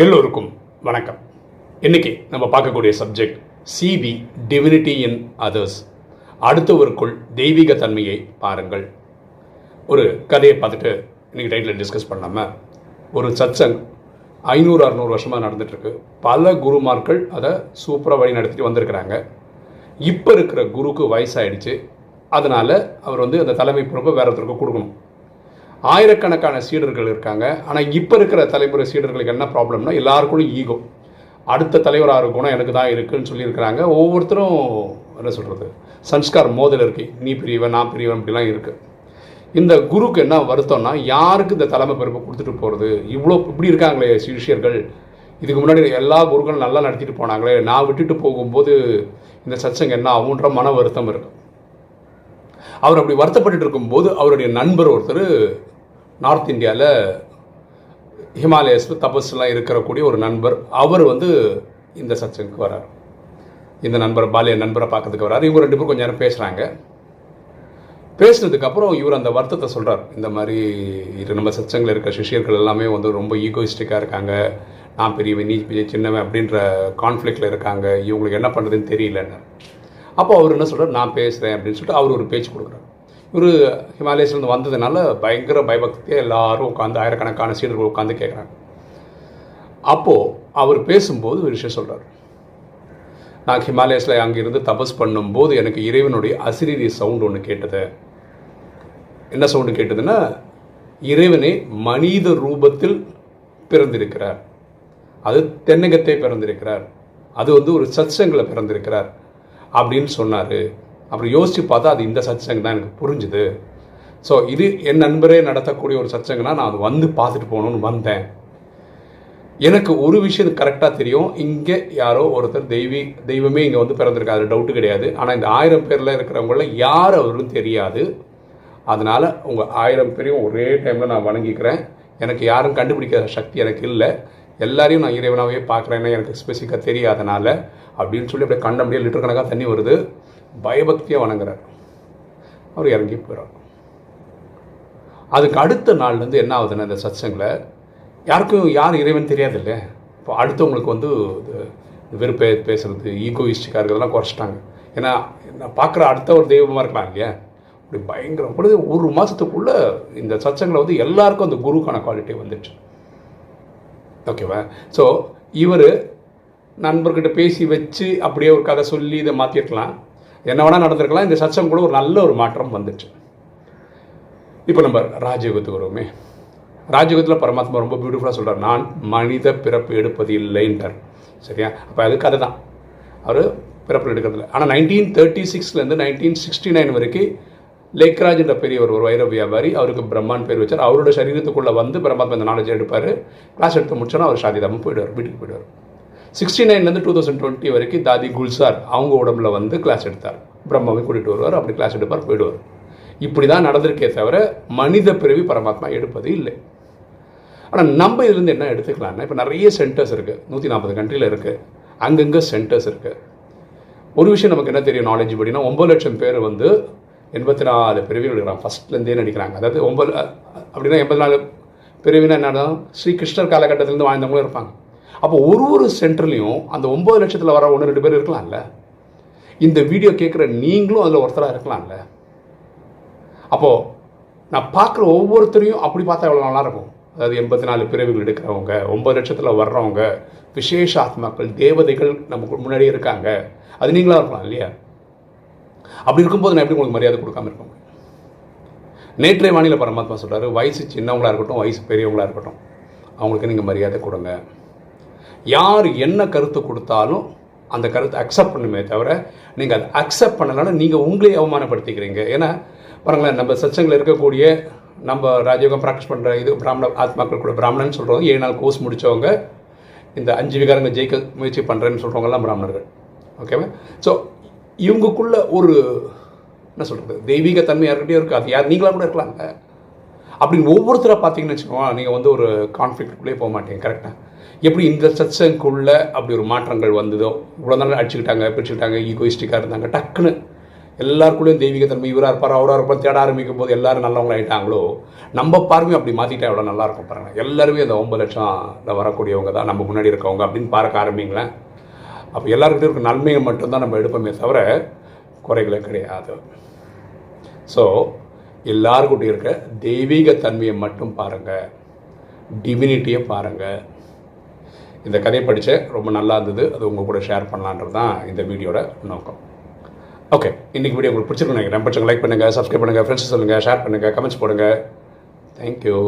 எல்லோருக்கும் வணக்கம். இன்னைக்கு நம்ம பார்க்கக்கூடிய subject CP divinity in others அடுத்தவருக்குள் தெய்வீக தன்மையை பாருங்கள். ஒரு கதையை பார்த்துட்டு இன்னைக்கு டைட்டில் டிஸ்கஸ் பண்ணாமல் ஒரு சத்சங் ஐநூறு அறநூறு வருஷமாக நடந்துட்டுருக்கு. பல குருமார்கள் அதை சூப்பராக வழி நடத்திட்டு வந்திருக்கிறாங்க. இப்போ இருக்கிற குருக்கு வயசாகிடுச்சு அதனால் அவர் வந்து அந்த தலைமை பொறுப்பை வேறு ஒருத்தருக்கு கொடுக்கணும். ஆயிரக்கணக்கான சீடர்கள் இருக்காங்க. ஆனால் இப்போ இருக்கிற தலைமுறை சீடர்களுக்கு என்ன ப்ராப்ளம்னா எல்லாருக்கும் ஈகோ. அடுத்த தலைவராக இருக்கணும் எனக்கு தான் இருக்குன்னு சொல்லியிருக்கிறாங்க. ஒவ்வொருத்தரும் என்ன சொல்கிறது சன்ஸ்கார் மோதல் இருக்கு. நீ பிரியவன் நான் பிரியவன் இப்படிலாம் இருக்குது இந்த குருக்கு என்ன வருத்தம்னா யாருக்கு இந்த தலைமை பெருமை கொடுத்துட்டு போகிறது இவ்வளோ இப்படி இருக்காங்களே சிஷியர்கள். இதுக்கு முன்னாடி எல்லா குருக்களும் நல்லா நடத்திட்டு போனாங்களே. நான் விட்டுட்டு போகும்போது இந்த சத்சங்க என்ன ஆகுன்ற மன வருத்தம் இருக்கு. அவர் அப்படி வருத்தப்பட்டு இருக்கும்போது அவருடைய நண்பர் ஒருத்தர் நார்த் இந்தியாவில் ஹிமாலயஸில் தபஸ்லாம் இருக்கக்கூடிய ஒரு நண்பர் அவர் வந்து இந்த சச்சனுக்கு வரார். இந்த நண்பர் பாலிய நண்பரை பார்க்கறதுக்கு வரார். இவங்க ரெண்டு பேரும் கொஞ்ச நேரம் பேசுகிறாங்க பேசுனதுக்கப்புறம் இவர் அந்த வருத்தத்தை சொல்கிறார் இந்த மாதிரி இது நம்ம சச்சங்கில் இருக்க சிஷியர்கள் எல்லாமே வந்து ரொம்ப ஈகோயிஸ்டிக்காக இருக்காங்க. நான் பெரியவன் நீ பெரிய சின்னவன் அப்படின்ற கான்ஃப்ளிக்டில் இருக்காங்க. இவங்களுக்கு என்ன பண்ணுறதுன்னு தெரியலன்னு. அப்போ அவர் என்ன சொல்கிறார் நான் பேசுகிறேன் அப்படின்னு சொல்லிட்டு அவர் ஒரு பேச்சு கொடுக்குறாரு. இவர் ஹிமாலயஸ்லேருந்து வந்ததுனால பயங்கர பயபக்தியாக எல்லாரும் உட்காந்து ஆயிரக்கணக்கான சீடர்கள் உட்காந்து கேட்குறாங்க அப்போது அவர் பேசும்போது ஒரு விஷயம் சொல்கிறார் நான் ஹிமாலயஸில் அங்கிருந்து தபஸ் பண்ணும்போது எனக்கு இறைவனுடைய அசிரீரி சவுண்ட் ஒன்று கேட்டது. என்ன சவுண்டு கேட்டதுன்னா இறைவனே மனித ரூபத்தில் பிறந்திருக்கிறார். அது தென்னகத்தை பிறந்திருக்கிறார். அது வந்து ஒரு சத்சங்கில் பிறந்திருக்கிறார். அப்படின்னு சொன்னார். அப்புறம் யோசித்து பார்த்தா அது இந்த சத்சங் தான் எனக்கு புரிஞ்சுது. ஸோ இது என் நண்பரே நடத்தக்கூடிய ஒரு சத்சங்கனா நான் அது வந்து பார்த்துட்டு போகணுன்னு வந்தேன். எனக்கு ஒரு விஷயம் கரெக்டாக தெரியும். இங்கே யாரோ ஒருத்தர் தெய்வி தெய்வமே இங்கே வந்து பிறந்திருக்காரு. டவுட்டு கிடையாது. ஆனால் இந்த ஆயிரம் பேரில் இருக்கிறவங்கள யார் அவரும் தெரியாது. அதனால் உங்கள் ஆயிரம் பேரையும் ஒரே டைமில் நான் வணங்கிக்கிறேன். எனக்கு யாரும் கண்டுபிடிக்கிற சக்தி எனக்கு இல்லை. எல்லாரையும் நான் இறைவனாகவே பார்க்குறேன்னா எனக்கு ஸ்பெசிஃபிக்காக தெரியாதனால அப்படின்னு சொல்லி அப்படியே கண்ட அப்படியே லிட்டர் கணக்காக தண்ணி வருது. பயபக்தியாக வணங்குறார். அவர் இறங்கி போயிறார் அதுக்கு அடுத்த நாள்லேருந்து என்ன ஆகுதுன்னா இந்த சத்சங்கில் யாருக்கும் யார் இறைவன் தெரியாது இல்லை இப்போ அடுத்தவங்களுக்கு வந்து வெறுப்பே பேசுறது ஈகோயிஸ்டிக்காக இருக்கிறதெல்லாம் குறைச்சிட்டாங்க. ஏன்னா நான் பார்க்குற அடுத்த ஒரு தெய்வமாக இருக்கலாம் இல்லையா? அப்படி பயங்கரம். பொழுது ஒரு மாதத்துக்குள்ளே இந்த சச்சங்களை வந்து எல்லாருக்கும் அந்த குருக்கான குவாலிட்டி வந்துடுச்சு. ஓகேவா ஸோ இவர் நண்பர்கிட்ட பேசி வச்சு அப்படியே ஒரு கதை சொல்லி இதை மாற்றிருக்கலாம் என்ன வேணால் நடந்திருக்கலாம். இந்த சச்சம் கூட ஒரு நல்ல ஒரு மாற்றம் வந்துச்சு. இப்போ நம்ம ராஜயோகத்துக்கு வருவோமே. ராஜயோகத்தில் பரமாத்மா ரொம்ப பியூட்டிஃபுல்லாக சொல்கிறார் நான் மனித பிறப்பு எடுப்பது இல்லைன்றார் சரியா? அப்போ அது கதை தான். அவர் பிறப்பு எடுக்கிறதில்ல ஆனால் நைன்டீன் தேர்ட்டி சிக்ஸ்லேருந்து நைன்டீன் சிக்ஸ்டி நைன் வரைக்கும் லேக்ராஜ் என்ற பெரியவர் ஒரு வைர வியாபாரி அவருக்கு பிரம்மான் பேர் வச்சார். அவரோட சரீரத்துக்குள்ளே வந்து பரமாத்மா இந்த நாலேஜ் எடுப்பார். கிளாஸ் எடுத்து முடிச்சோன்னா அவர் சாதிதாமல் போயிடுவார். வீட்டுக்கு போயிடுவார். சிக்ஸ்டி நைன்லேருந்து டூ தௌசண்ட் டுவெண்ட்டி வரைக்கும் தாதி குல்சார் அவங்க உடம்புல வந்து கிளாஸ் எடுத்தார். பிரம்மாவை கூட்டிகிட்டு வருவார் அப்படி கிளாஸ் எடுப்பார் போயிடுவார். இப்படி தான் நடந்திருக்கே தவிர மனித பிறவி பரமாத்மா எடுப்பது இல்லை. ஆனால் நம்ம இதுலேருந்து என்ன எடுத்துக்கலாம்னா இப்போ நிறைய சென்டர்ஸ் இருக்குது நூற்றி நாற்பது கண்ட்ரியில் இருக்குது அங்கங்கே சென்டர்ஸ் இருக்குது ஒரு விஷயம் நமக்கு என்ன தெரியும் நாலேஜ் படினா ஒம்பது லட்சம் பேர் வந்து எண்பத்தி நாலு பிரிவுகள் இருக்கிறாங்க ஃபஸ்ட்லேருந்தே நடிக்கிறாங்க. அதாவது ஒம்பது அப்படின்னா எண்பத்தி நாலு பிரிவினா என்னன்னா ஸ்ரீ கிருஷ்ணர் காலகட்டத்திலேருந்து வாழ்ந்தவங்களும் இருப்பாங்க. அப்போ ஒரு ஒரு சென்டர்லையும் அந்த ஒம்பது லட்சத்தில் வர ஒன்று ரெண்டு பேர் இருக்கலாம்ல? இந்த வீடியோ கேட்குற நீங்களும் அதில் ஒருத்தராக இருக்கலாம்ல? அப்போது நான் பார்க்குற ஒவ்வொருத்தரையும் அப்படி பார்த்தா எவ்வளோ நல்லா இருக்கும் அதாவது எண்பத்தி நாலு பிறவிகள் எடுக்கிறவங்க ஒன்பது லட்சத்தில் வர்றவங்க விசேஷ ஆத்மாக்கள் தேவதைகள் நமக்கு முன்னாடியே இருக்காங்க. அது நீங்களாக இருக்கலாம் இல்லையா? அப்படி இருக்கும்போது நான் எப்படி உங்களுக்கு மரியாதை கொடுக்காம இருக்க முடியும்? நேற்றைய வானிலை பரமாத்மா சொல்கிறார் வயசு சின்னவங்களா இருக்கட்டும் வயசு பெரியவங்களா இருக்கட்டும் அவங்களுக்கு நீங்கள் மரியாதை கொடுங்க. யார் என்ன கருத்து கொடுத்தாலும் அந்த கருத்தை அக்செப்ட் பண்ணுமே தவிர நீங்கள் அதை அக்செப்ட் பண்ணலன்னா நீங்கள் உங்களே அவமானப்படுத்திக்கிறீங்க. ஏன்னா பாருங்களேன் நம்ம சச்சங்களில் இருக்கக்கூடிய நம்ம ராஜயோகம் ப்ராக்டிஸ் பண்ணுற இது பிராமண ஆத்மாக்கள் கூட பிராமணன் சொல்கிறவங்க ஏழு நாள் கோர்ஸ் முடித்தவங்க இந்த அஞ்சு விகாரங்கள் ஜெயிக்க முயற்சி பண்ணுறேன்னு சொல்கிறவங்கலாம் பிராமணர்கள். ஓகேவா ஸோ இவங்களுக்குள்ள ஒரு என்ன சொல்கிறது தெய்வீக தன்மை யார்கிட்டயும் இருக்குது அது யார் நீங்களாக கூட இருக்கலாங்க அப்படின்னு ஒவ்வொருத்தரை பார்த்தீங்கன்னு வச்சுக்கோங்க நீங்கள் வந்து ஒரு கான்ஃப்ளிக்ட்குள்ளே போக மாட்டீங்க கரெக்டாக எப்படி இந்த சத்சங்குள்ளே அப்படி ஒரு மாற்றங்கள் வந்ததோ இவ்வளோ நாள் அடிச்சுக்கிட்டாங்க பிடிச்சிக்கிட்டாங்க ஈகோயிஸ்டிக்காக இருந்தாங்க டக்குன்னு எல்லாருக்குள்ளேயும் தெய்வீகத்தன்மை இவராக இருப்பார் அவராக இருப்பார் தேட ஆரம்பிக்கும் போது எல்லாரும் நல்லவங்களா ஆயிட்டாங்களோ நம்ம பார்வையும் அப்படி மாற்றிட்டா எவ்வளோ நல்லா இருக்கும் பாருங்க. எல்லாருமே அந்த ஒம்பது லட்சம் வரக்கூடியவங்க தான் நம்ம முன்னாடி இருக்கவங்க அப்படின்னு பார்க்க ஆரம்பிங்களேன். அப்போ எல்லாருக்கிட்டையும் இருக்க நன்மையை மட்டும்தான் நம்ம எடுப்போமே தவிர குறைகளே கிடையாது. ஸோ எல்லாருக்கிட்டையும் இருக்க தெய்வீக தன்மையை மட்டும் பாருங்கள் டிவினிட்டியை பாருங்கள் இந்த கதையை படித்தேன் ரொம்ப நல்லா இருந்தது. அது உங்கள் கூட ஷேர் பண்ணலான்றது தான் இந்த வீடியோட நோக்கம். ஓகே இன்றைக்கி வீடியோ உங்களுக்கு பிடிச்சிருக்கு நினைக்கிறேன். பிடிச்சவங்க லைக் பண்ணுங்கள் சப்ஸ்கிரைப் பண்ணுங்கள் ஃப்ரெண்ட்ஸ் சொல்லுங்கள் ஷேர் பண்ணுங்கள் கமெண்ட்ஸ் போடுங்க. தேங்க்யூ